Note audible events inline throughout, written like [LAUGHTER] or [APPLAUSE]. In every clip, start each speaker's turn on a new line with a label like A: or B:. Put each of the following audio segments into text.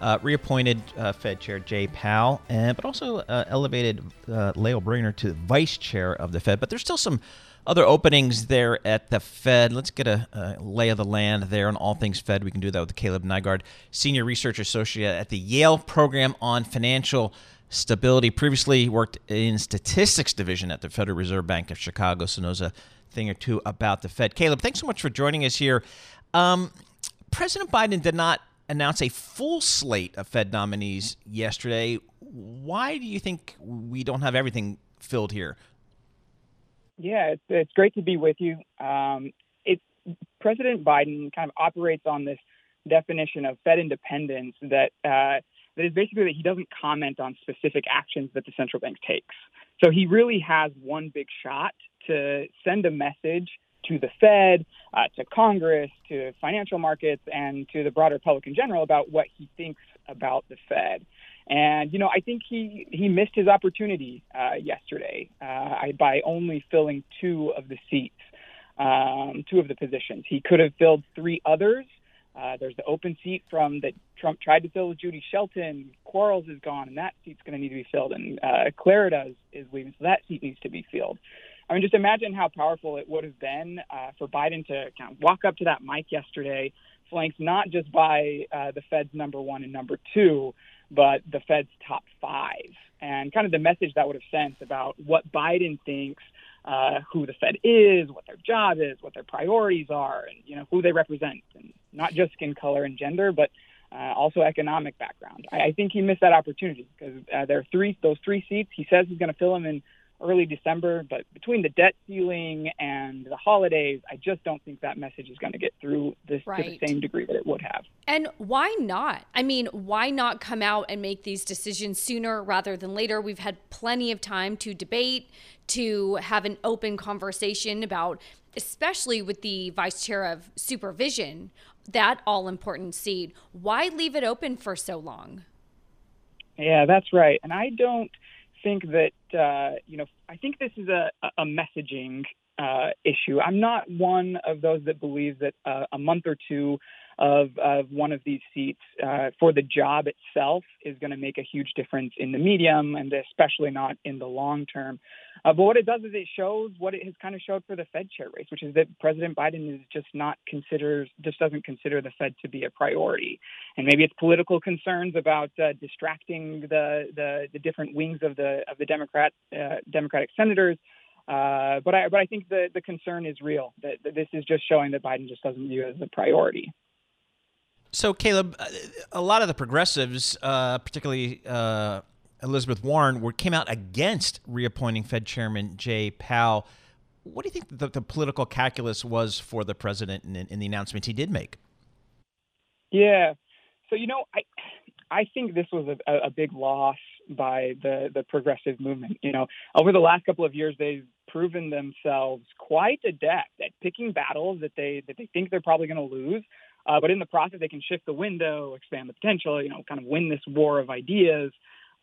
A: uh, reappointed uh, Fed Chair Jay Powell, and, but also uh, elevated uh, Lael to Vice Chair of the Fed. But there's still some other openings there at the Fed. Let's get a, a, lay of the land there on all things Fed. We can do that with Kaleb Nygaard, Senior Research Associate at the Yale Program on Financial Stability. Previously worked in Statistics Division at the Federal Reserve Bank of Chicago, so knows a thing or two about the Fed. Kaleb, thanks so much for joining us here. Um, President Biden did not announce a full slate of Fed nominees yesterday. Why do you think we don't have everything filled here?
B: Yeah, it's, it's great to be with you. Um, President Biden kind of operates on this definition of Fed independence that uh, that is basically that he doesn't comment on specific actions that the central bank takes. So he really has one big shot to send a message to the Fed, uh, to Congress, to financial markets, and to the broader public in general about what he thinks about the Fed. And you know, I think he he missed his opportunity uh, yesterday uh, by only filling two of the seats, um, two of the positions. He could have filled three others. Uh, there's the open seat from that Trump tried to fill with Judy Shelton. Quarles is gone, and that seat's going to need to be filled. And uh, Clarida is, is leaving, so that seat needs to be filled. I mean, just imagine how powerful it would have been uh, for Biden to kind of walk up to that mic yesterday, flanked not just by uh, the Fed's number one and number two, but the Fed's top five, and kind of the message that would have sent about what Biden thinks, uh, who the Fed is, what their job is, what their priorities are, and you know who they represent, and not just skin color and gender, but uh, also economic background. I, I think he missed that opportunity because uh, there are three those three seats. He says he's going to fill them in early December, but between the debt ceiling and the holidays, I just don't think that message is going to get through this right. to the same degree that it would have.
C: And why not? I mean, why not come out and make these decisions sooner rather than later? We've had plenty of time to debate, to have an open conversation about, especially with the vice chair of supervision, that all important seat. Why leave it open for so long?
B: Yeah, that's right. And I don't think that uh, you know I think this is a, a messaging uh, issue. I'm not one of those that believes that uh, a month or two of, of one of these seats uh, for the job itself is going to make a huge difference in the medium and especially not in the long term. Uh, but what it does is it shows what it has kind of showed for the Fed chair race, which is that President Biden is just not considers just doesn't consider the Fed to be a priority, and maybe it's political concerns about uh, distracting the, the the different wings of the of the Democrat uh, Democratic senators. Uh, but I but I think the the concern is real. That, that this is just showing that Biden just doesn't view it as a priority.
A: So, Kaleb, uh, a lot of the progressives, uh, particularly uh, Elizabeth Warren, were came out against reappointing Fed Chairman Jay Powell. What do you think the, the political calculus was for the president in, in the announcement he did make?
B: Yeah, so you know, I I think this was a, a big loss by the the progressive movement. You know, over the last couple of years, they've proven themselves quite adept at picking battles that they that they think they're probably going to lose uh, but in the process, they can shift the window, expand the potential, you know, kind of win this war of ideas.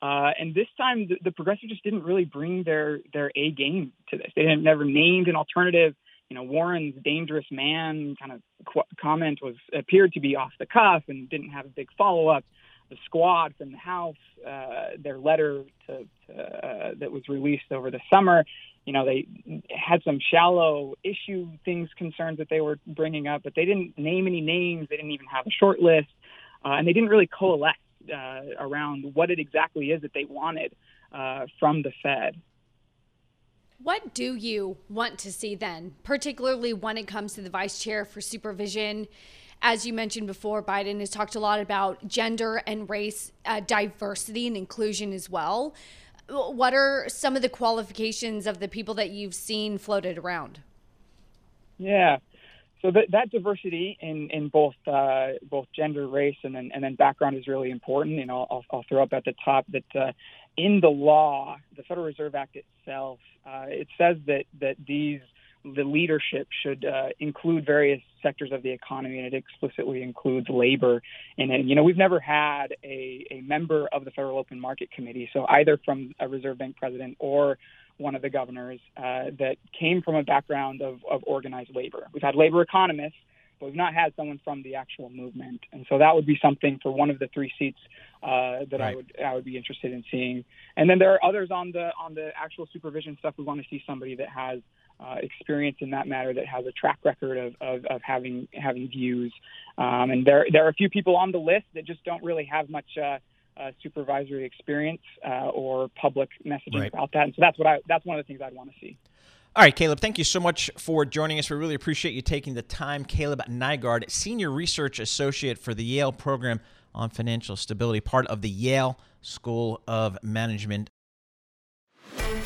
B: Uh, and this time, the, the progressives just didn't really bring their their A game to this. They didn't, never named an alternative. You know, Warren's dangerous man kind of qu- comment was appeared to be off the cuff and didn't have a big follow up. The squad from the House, uh, their letter to, to uh, that was released over the summer, you know, they had some shallow issue things, concerns that they were bringing up, but they didn't name any names. They didn't even have a short list, uh, and they didn't really coalesce uh, around what it exactly is that they wanted uh, from the Fed.
C: What do you want to see then, particularly when it comes to the vice chair for supervision? As you mentioned before, Biden has talked a lot about gender and race uh, diversity and inclusion as well what are some of the qualifications of the people that you've seen floated around?
B: Yeah. so that, that diversity in, in both uh, both gender, race, and then and then background is really important. And I'll, I'll, I'll throw up at the top that uh, in the law, the Federal Reserve Act itself, uh, it says that that these the leadership should uh, include various sectors of the economy, and it explicitly includes labor. And, and, you know, we've never had a, a member of the Federal Open Market Committee, so either from a Reserve Bank president or one of the governors uh, that came from a background of, of organized labor. We've had labor economists, but we've not had someone from the actual movement. And so that would be something for one of the three seats uh, that right. I would I would be interested in seeing. And then there are others on the on the actual supervision stuff. We want to see somebody that has uh, experience in that matter that has a track record of, of, of having having views. Um, and there there are a few people on the list that just don't really have much uh, uh, supervisory experience uh, or public messaging right. about that. And so that's what I that's one of the things I'd want to see.
A: All right, Kaleb, thank you so much for joining us. We really appreciate you taking the time. Kaleb Nygaard, Senior Research Associate for the Yale Program on Financial Stability, part of the Yale School of Management. I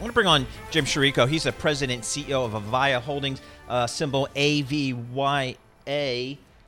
A: want to bring on Jim Chirico. He's the president CEO of Avaya Holdings, uh, symbol AVYA.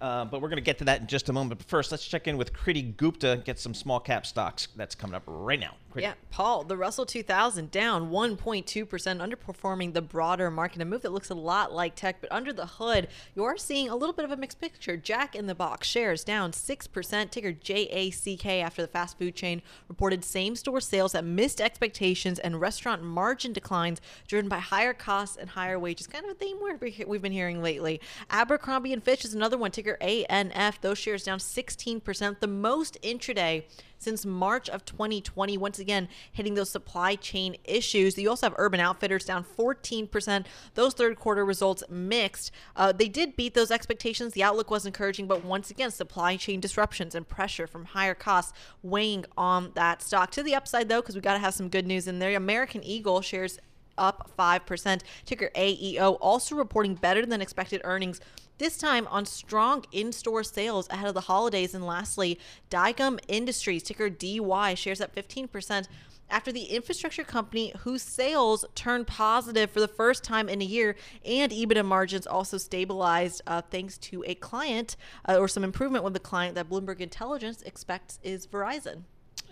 A: Uh, but we're going to get to that in just a moment. But first, let's check in with Kriti Gupta, get some small cap stocks. That's coming up right now.
D: Kriti. Yeah, Paul, the Russell 2000 down 1.2%, underperforming the broader market. A move that looks a lot like tech, but under the hood, you're seeing a little bit of a mixed picture. Jack in the Box shares down 6%, ticker JACK after the fast food chain reported same store sales that missed expectations and restaurant margin declines driven by higher costs and higher wages. Kind of a theme we've been hearing lately. Abercrombie and Fitch is another one, ticker ANF. Those shares down 16%, the most intraday since March of 2020. Once again, hitting those supply chain issues. You also have Urban Outfitters down 14%. Those third quarter results mixed. Uh, they did beat those expectations. The outlook was encouraging, but once again, supply chain disruptions and pressure from higher costs weighing on that stock. To the upside, though, because we got to have some good news in there. American Eagle shares up 5%. Ticker AEO also reporting better than expected earnings this time on strong in store sales ahead of the holidays. And lastly, Dycom Industries, ticker DY, shares up 15% after the infrastructure company whose sales turned positive for the first time in a year and EBITDA margins also stabilized uh, thanks to a client uh, or some improvement with the client that Bloomberg Intelligence expects is Verizon.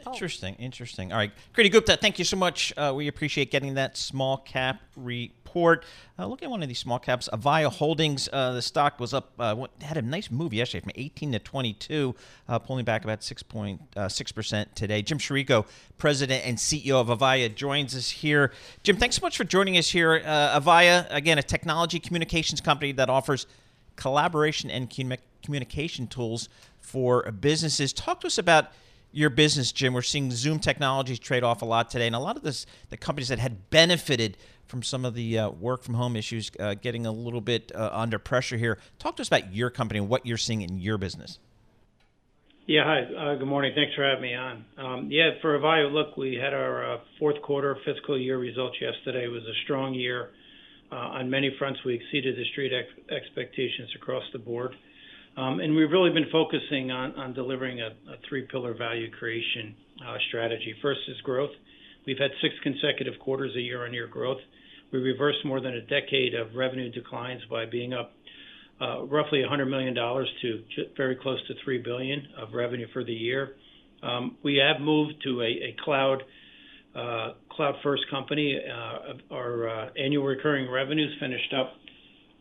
A: Interesting, interesting. All right, Kriti Gupta, thank you so much. Uh, we appreciate getting that small cap report. Uh, look at one of these small caps, Avaya Holdings. Uh, the stock was up, uh, had a nice move yesterday from 18 to 22, uh, pulling back about 6.6% uh, today. Jim Chirico, president and CEO of Avaya, joins us here. Jim, thanks so much for joining us here. Avaya, again, a technology communications company that offers collaboration and communication tools for businesses. Talk to us about your business, Jim. We're seeing Zoom technologies trade off a lot today, and a lot of this, the companies that had benefited from some of the uh, work from home issues uh, getting a little bit uh, under pressure here. Talk to us about your company and what you're seeing in your business.
E: Yeah, hi. Uh, good morning. Thanks for having me on. Um, yeah, for Avaya, look, we had our uh, fourth quarter fiscal year results yesterday. It was a strong year. Uh, on many fronts, we exceeded the street ex- expectations across the board. Um, and we've really been focusing on, delivering a, a three pillar value creation uh, strategy. First is growth. We've had six consecutive quarters of year on year growth. We reversed more than a decade of revenue declines by being up uh, roughly $100 million to very close to 3 billion of revenue for the year. Um, we have moved to a, uh, cloud first company. Our annual recurring revenues finished up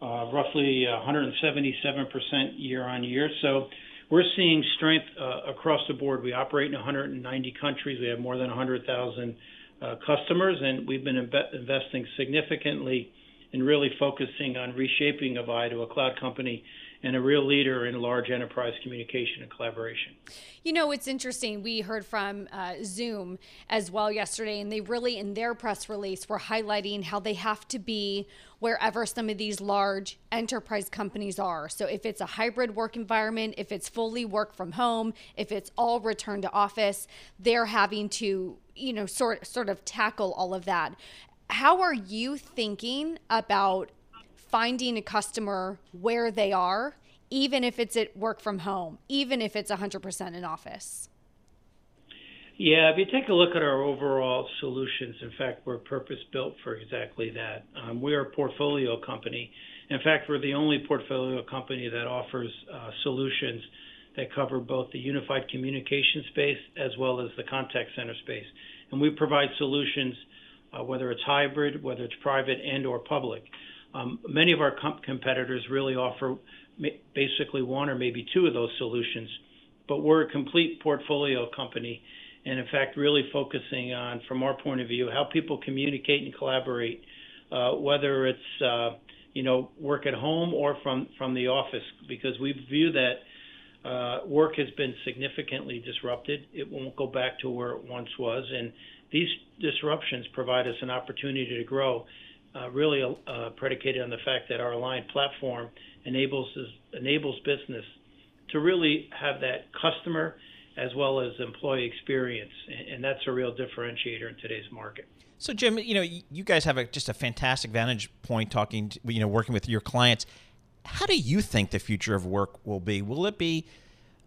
E: roughly 177% year-on-year. So we're seeing strength uh, across the board. We operate in 190 countries. We have more than 100,000 uh, customers, and we've been investing significantly in really focusing on reshaping Avaya to a cloud company and a real leader in large enterprise communication and collaboration.
C: You know, it's interesting. We heard from uh, Zoom as well yesterday, and they really, in their press release, were highlighting how they have to be wherever some of these large enterprise companies are. So, if it's a hybrid work environment, if it's fully work from home, if it's all return to office, they're having to, you know, sort sort of tackle all of that. How are you thinking about finding a customer where they are, even if it's at work from home, even if it's 100% in office?
E: Yeah, if you take a look at our overall solutions, in fact, we're purpose built for exactly that. Um, we're a portfolio company. In fact, we're the only portfolio company that offers uh, solutions that cover both the unified communication space as well as the contact center space. And we provide solutions, uh, whether it's hybrid, whether it's private and or public. Um, many of our com- competitors really offer ma- basically one or maybe two of those solutions, but we're a complete portfolio company and in fact really focusing on, from our point of view, how people communicate and collaborate, uh, whether it's uh, you know work at home or from from the office, because we view that uh, work has been significantly disrupted. It won't go back to where it once was, and these disruptions provide us an opportunity to grow. Uh, really uh, predicated on the fact that our aligned platform enables enables business to really have that customer as well as employee experience, and that's a real differentiator in today's market.
A: So, Jim, you know, you guys have a, just a fantastic vantage point talking, to, you know, working with your clients. How do you think the future of work will be? Will it be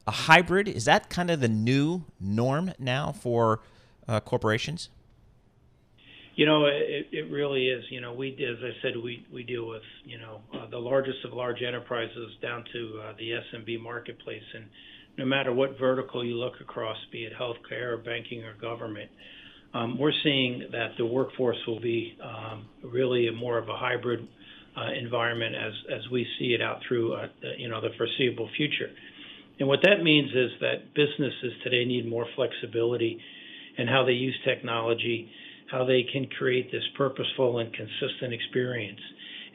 A: a hybrid? Is that kind of the new norm now for uh, corporations?
E: You know, it, it really is. You know, we, as I said, we, we deal with, you know, uh, the largest of large enterprises down to uh, the SMB marketplace. And no matter what vertical you look across, be it healthcare or banking or government, um, we're seeing that the workforce will be um, really more of a hybrid uh, environment as, as we see it out through uh, the, you know the foreseeable future. And what that means is that businesses today need more flexibility in how they use technology, how they can create this purposeful and consistent experience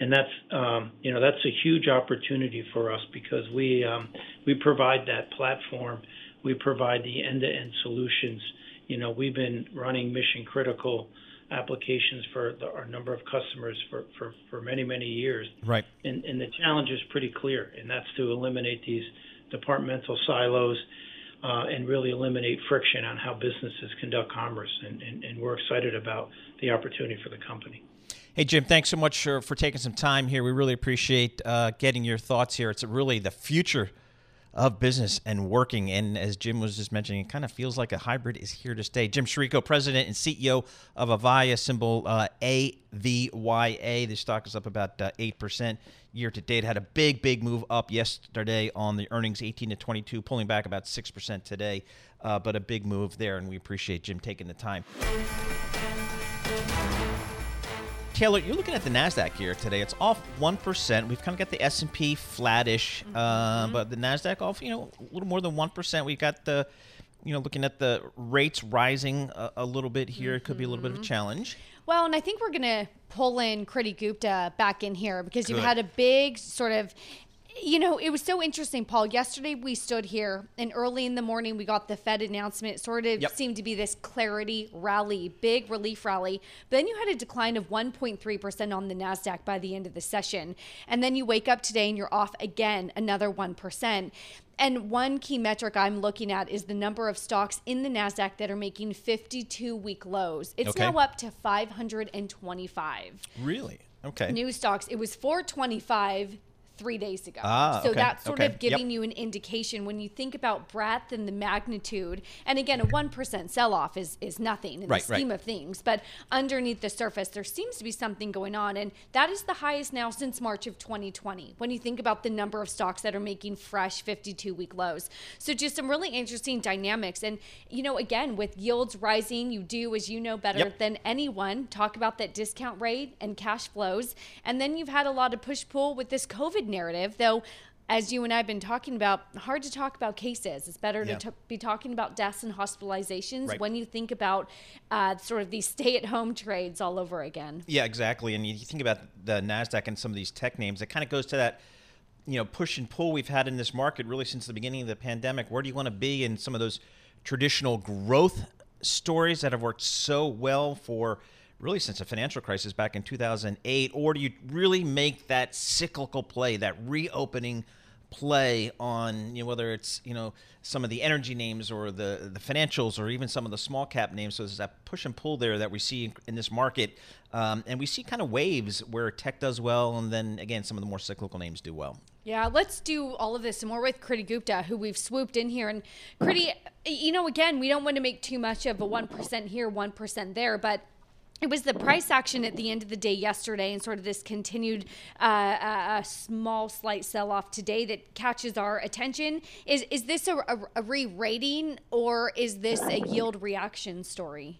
E: and that's um, you know that's a huge opportunity for us because we um, we provide that platform, we provide the end-to-end solutions. You know, we've been running mission critical applications for the, our number of customers for, for, for many many years.
A: Right.
E: And and the challenge is pretty clear, and that's to eliminate these departmental silos. Uh, and really eliminate friction on how businesses conduct commerce. And, and, and we're excited about the opportunity for the company.
A: Hey, Jim, thanks so much for, for taking some time here. We really appreciate uh, getting your thoughts here. It's really the future of business and working. And as Jim was just mentioning, it kind of feels like a hybrid is here to stay. Jim Chirico, President and CEO of Avaya, symbol uh, AVYA. The stock is up about uh, 8% year to date. Had a big, big move up yesterday on the earnings, 18 to 22, pulling back about 6% today. Uh, but a big move there, and we appreciate Jim taking the time. Taylor, you're looking at the Nasdaq here today. It's off one percent. We've kind of got the S and P flattish, mm-hmm. uh, but the Nasdaq off, you know, a little more than one percent. We've got the, you know, looking at the rates rising a, a little bit here. It could be a little bit of a mm-hmm. challenge.
C: Well, and I think we're going to pull in Kriti Gupta back in here because Good. you had a big sort of you know, it was so interesting, Paul. Yesterday we stood here, and early in the morning we got the Fed announcement. It sort of yep. seemed to be this clarity rally, big relief rally. But then you had a decline of 1.3% on the NASDAQ by the end of the session. And then you wake up today and you're off again, another 1%. And one key metric I'm looking at is the number of stocks in the NASDAQ that are making 52 week lows. It's okay. now up to 525.
A: Really? Okay.
C: New stocks. It was 425 three days ago. Ah, so okay. that's sort okay. of giving yep. you an indication when you think about breadth and the magnitude. And again, a 1% sell off is, is nothing in right, the scheme right. of things. But underneath the surface, there seems to be something going on. And that is the highest now since March of 2020 when you think about the number of stocks that are making fresh 52 week lows. So just some really interesting dynamics. And, you know, again, with yields rising, you do, as you know better yep. than anyone, talk about that discount rate and cash flows. And then you've had a lot of push pull with this COVID narrative, though as you and I have been talking about, hard to talk about cases. It's better yeah. to t- be talking about deaths and hospitalizations right. when you think about uh, sort of these stay-at-home trades all over again.
A: Yeah, exactly. And you think about the Nasdaq and some of these tech names. It kind of goes to that, you know, push and pull we've had in this market really since the beginning of the pandemic. Where do you want to be in some of those traditional growth stories that have worked so well for? Really since the financial crisis back in 2008? Or do you really make that cyclical play, that reopening play on you know, whether it's you know some of the energy names or the the financials or even some of the small cap names? So there's that push and pull there that we see in this market, um, and we see kind of waves where tech does well, and then again some of the more cyclical names do well.
C: Yeah, let's do all of this and more with Kriti Gupta, who we've swooped in here. And Kriti, you know, again, we don't want to make too much of a 1% here, 1% there, but it was the price action at the end of the day yesterday and sort of this continued uh, uh, small slight sell off today that catches our attention. Is is this a, a, a re-rating or is this a yield reaction story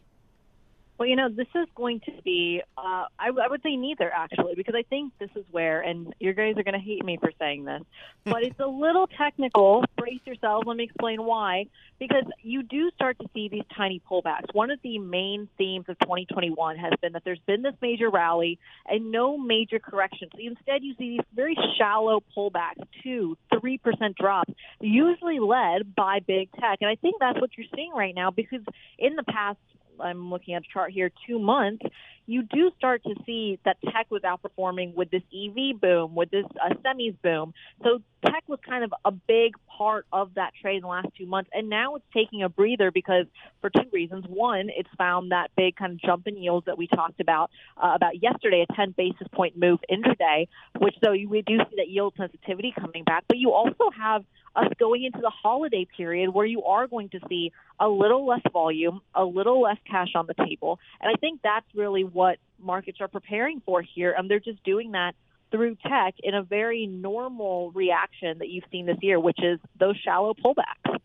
F: well, you know, this is going to be, uh, I, I would say neither actually, because I think this is where, and you guys are going to hate me for saying this, but it's a little technical. Brace yourselves. Let me explain why. Because you do start to see these tiny pullbacks. One of the main themes of 2021 has been that there's been this major rally and no major corrections. Instead, you see these very shallow pullbacks, two, three percent drops, usually led by big tech. And I think that's what you're seeing right now because in the past I'm looking at a chart here, two months, you do start to see that tech was outperforming with this EV boom, with this uh, semis boom. So tech was kind of a big part of that trade in the last two months, and now it's taking a breather because for two reasons. One, it's found that big kind of jump in yields that we talked about uh, about yesterday, a 10 basis point move intraday, which so we do see that yield sensitivity coming back, but you also have us going into the holiday period where you are going to see a little less volume, a little less cash on the table. And I think that's really what markets are preparing for here. And they're just doing that through tech in a very normal reaction that you've seen this year, which is those shallow pullbacks.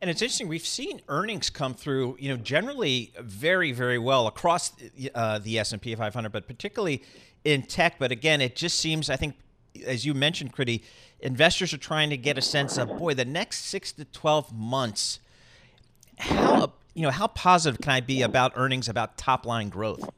A: And it's interesting. We've seen earnings come through, you know, generally very, very well across uh, the S and P 500, but particularly in tech. But again, it just seems, I think, as you mentioned, Kriti, investors are trying to get a sense of, boy, the next six to twelve months. How you know how positive can I be about earnings, about top line growth?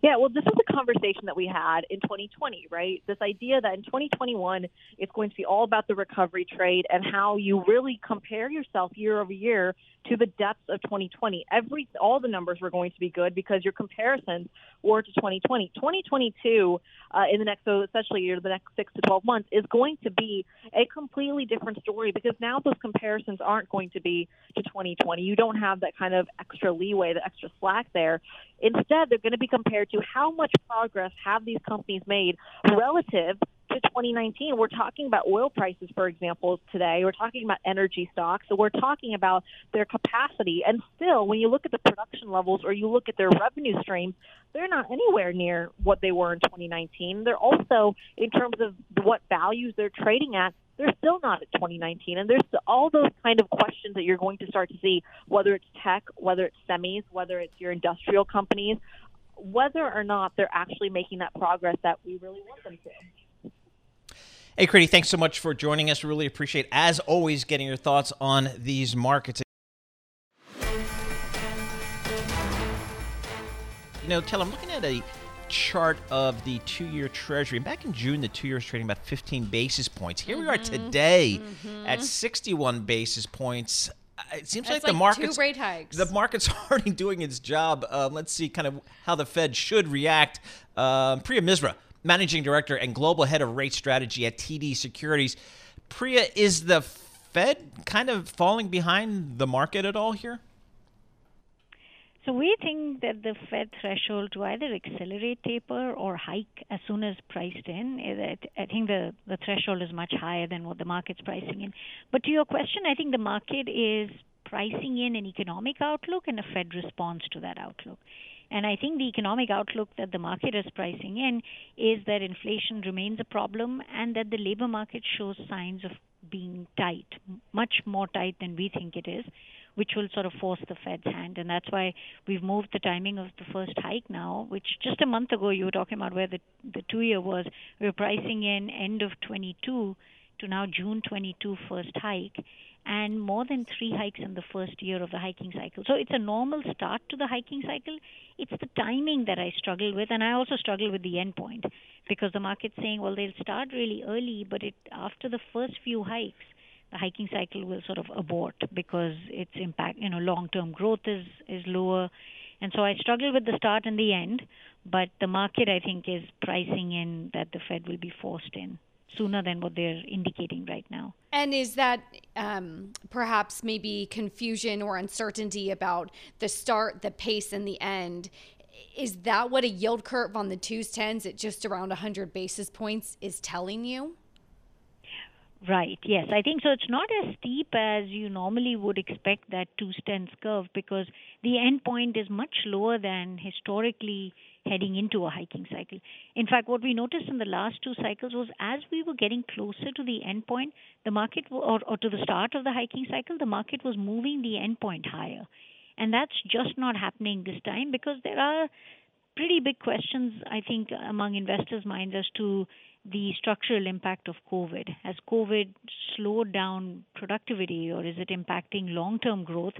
F: Yeah, well, this is a conversation that we had in 2020, right? This idea that in 2021 it's going to be all about the recovery trade and how you really compare yourself year over year to the depths of 2020. Every all the numbers were going to be good because your comparisons were to 2020. 2022 uh, in the next, so especially the next six to 12 months, is going to be a completely different story because now those comparisons aren't going to be to 2020. You don't have that kind of extra leeway, the extra slack there. Instead, they're going to be compared to how much progress have these companies made relative to 2019. We're talking about oil prices, for example, today. We're talking about energy stocks. So we're talking about their capacity. And still, when you look at the production levels or you look at their revenue streams, they're not anywhere near what they were in 2019. They're also, in terms of what values they're trading at, they're still not at 2019. And there's all those kind of questions that you're going to start to see, whether it's tech, whether it's semis, whether it's your industrial companies, whether or not they're actually making that progress that we really want them to.
A: Hey, Kriti, thanks so much for joining us. We really appreciate, as always, getting your thoughts on these markets. You know, Tel, I'm looking at a chart of the two-year Treasury. Back in June, the two years trading about 15 basis points. Here mm-hmm. we are mm-hmm. today mm-hmm. at 61 basis points. Uh, it seems
C: That's
A: like, the market's
C: two rate hikes.
A: The market's [LAUGHS] already doing its job. Uh, let's see, kind of how the Fed should react. Uh, Priya Misra Managing Director and Global Head of Rate Strategy at TD Securities. Priya, is the Fed kind of falling behind the market at all here?
G: So we think that the Fed threshold to either accelerate taper or hike as soon as priced in, eh, I think the, the threshold is much higher than what the market's pricing in. But to your question, I think the market is pricing in an economic outlook and a Fed response to that outlook. And I think the economic outlook that the market is pricing in is that inflation remains a problem and that the labor market shows signs of being tight, much more tight than we think it is, which will sort of force the Fed's hand. And that's why we've moved the timing of the first hike now, which just a month ago you were talking about where the, the two year was. We were pricing in end of 22 to now June 22 first hike and more than three hikes in the first year of the hiking cycle. So it's a normal start to the hiking cycle. It's the timing that I struggle with, and I also struggle with the endpoint because the market's saying, well, they'll start really early, but it after the first few hikes, the hiking cycle will sort of abort because its impact, you know, long-term growth is is lower, and so I struggle with the start and the end. But the market, I think, is pricing in that the Fed will be forced in sooner than what they're indicating right now.
C: And is that um, perhaps maybe confusion or uncertainty about the start, the pace, and the end? Is that what a yield curve on the twos tens at just around 100 basis points is telling you?
G: Right. Yes, I think so. It's not as steep as you normally would expect that twos tens curve because the end point is much lower than historically heading into a hiking cycle. In fact, what we noticed in the last two cycles was as we were getting closer to the end point, the market or, or to the start of the hiking cycle, the market was moving the end point higher. And that's just not happening this time because there are pretty big questions, I think, among investors' minds as to the structural impact of COVID. Has COVID slowed down productivity or is it impacting long term growth?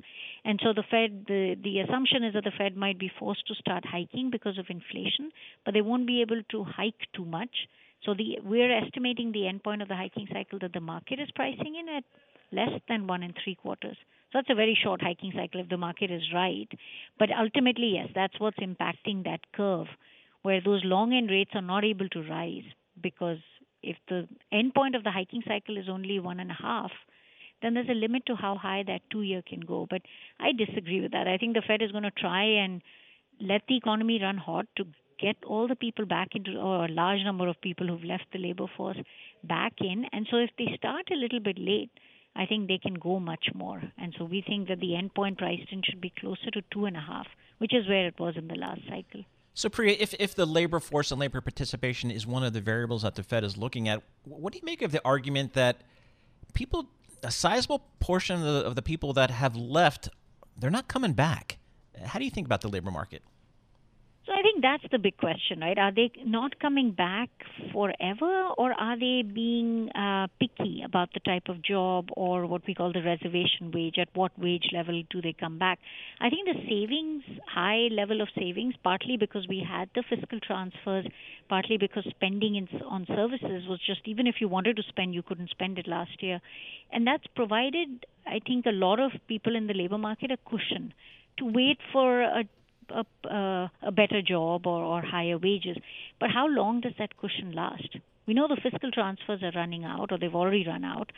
G: And so the Fed, the, the assumption is that the Fed might be forced to start hiking because of inflation, but they won't be able to hike too much. So the, we're estimating the endpoint of the hiking cycle that the market is pricing in at less than one and three quarters. So that's a very short hiking cycle if the market is right. But ultimately, yes, that's what's impacting that curve where those long end rates are not able to rise because if the end point of the hiking cycle is only one and a half, then there's a limit to how high that two year can go. But I disagree with that. I think the Fed is going to try and let the economy run hot to get all the people back into, or a large number of people who've left the labor force back in. And so if they start a little bit late, I think they can go much more. And so we think that the endpoint priced in should be closer to two and a half, which is where it was in the last cycle.
A: So, Priya, if, if the labor force and labor participation is one of the variables that the Fed is looking at, what do you make of the argument that people, a sizable portion of the, of the people that have left, they're not coming back? How do you think about the labor market?
G: So I think that's the big question, right? Are they not coming back forever, or are they being uh, picky about the type of job or what we call the reservation wage? At what wage level do they come back? I think the savings, high level of savings, partly because we had the fiscal transfers, partly because spending in, on services was just even if you wanted to spend, you couldn't spend it last year, and that's provided, I think, a lot of people in the labor market a cushion to wait for a a, uh, a better job or, or higher wages. But how long does that cushion last? We know the fiscal transfers are running out or they've already run out.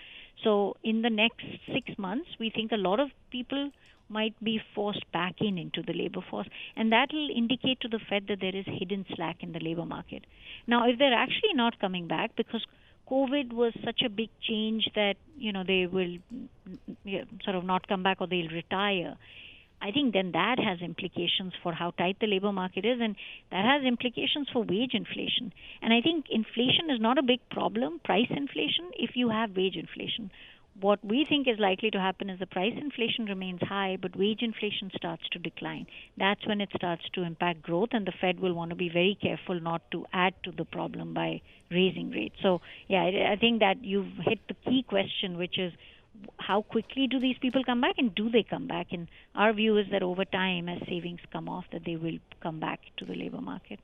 G: So in the next six months, we think a lot of people might be forced back in into the labor force, and that will indicate to the Fed that there is hidden slack in the labor market. Now, if they're actually not coming back because COVID was such a big change that you know they will you know, sort of not come back or they'll retire. I think then that has implications for how tight the labor market is, and that has implications for wage inflation. And I think inflation is not a big problem, price inflation, if you have wage inflation. What we think is likely to happen is the price inflation remains high, but wage inflation starts to decline. That's when it starts to impact growth, and the Fed will want to be very careful not to add to the problem by raising rates. So, yeah, I, think that you've hit the key question, which is how quickly do these people come back and do they come back? And our view is that over time as savings come off that they will come back to the labor market.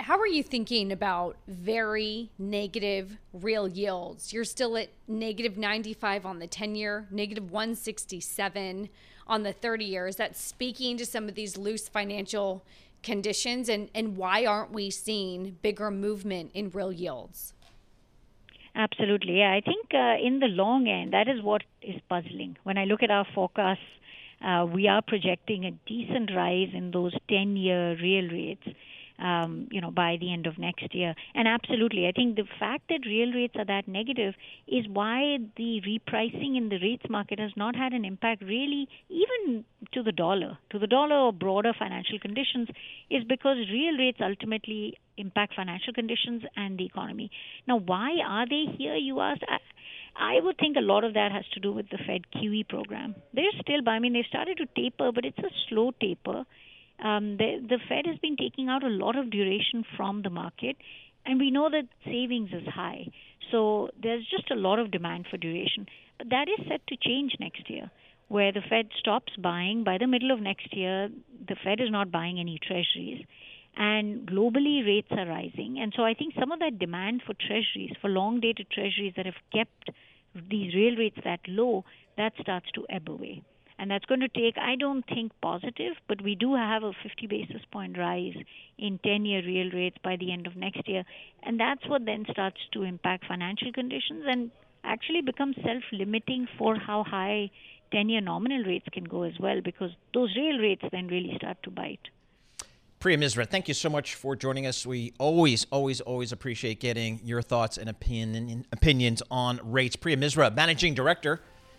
C: How are you thinking about very negative real yields? You're still at negative 95 on the 10 year negative 167 on the 30 year is that speaking to some of these loose financial conditions? And and why aren't we seeing bigger movement in real yields
G: Absolutely. Yeah, I think uh, in the long end, that is what is puzzling. When I look at our forecasts, uh, we are projecting a decent rise in those 10 year real rates um, you know, by the end of next year. And absolutely, I think the fact that real rates are that negative is why the repricing in the rates market has not had an impact really even to the dollar, to the dollar or broader financial conditions, is because real rates ultimately impact financial conditions and the economy. Now, why are they here, you asked? I, would think a lot of that has to do with the Fed QE program. They're still, I mean, they've started to taper, but it's a slow taper um, the, the Fed has been taking out a lot of duration from the market, and we know that savings is high. So there's just a lot of demand for duration. But that is set to change next year, where the Fed stops buying. By the middle of next year, the Fed is not buying any treasuries. And globally, rates are rising. And so I think some of that demand for treasuries, for long dated treasuries that have kept these real rates that low, that starts to ebb away and that's going to take i don't think positive but we do have a 50 basis point rise in 10 year real rates by the end of next year and that's what then starts to impact financial conditions and actually becomes self limiting for how high 10 year nominal rates can go as well because those real rates then really start to bite
A: Priya Misra, thank you so much for joining us. We always, always, always appreciate getting your thoughts and opinion, opinions on rates. Priya Misra, Managing Director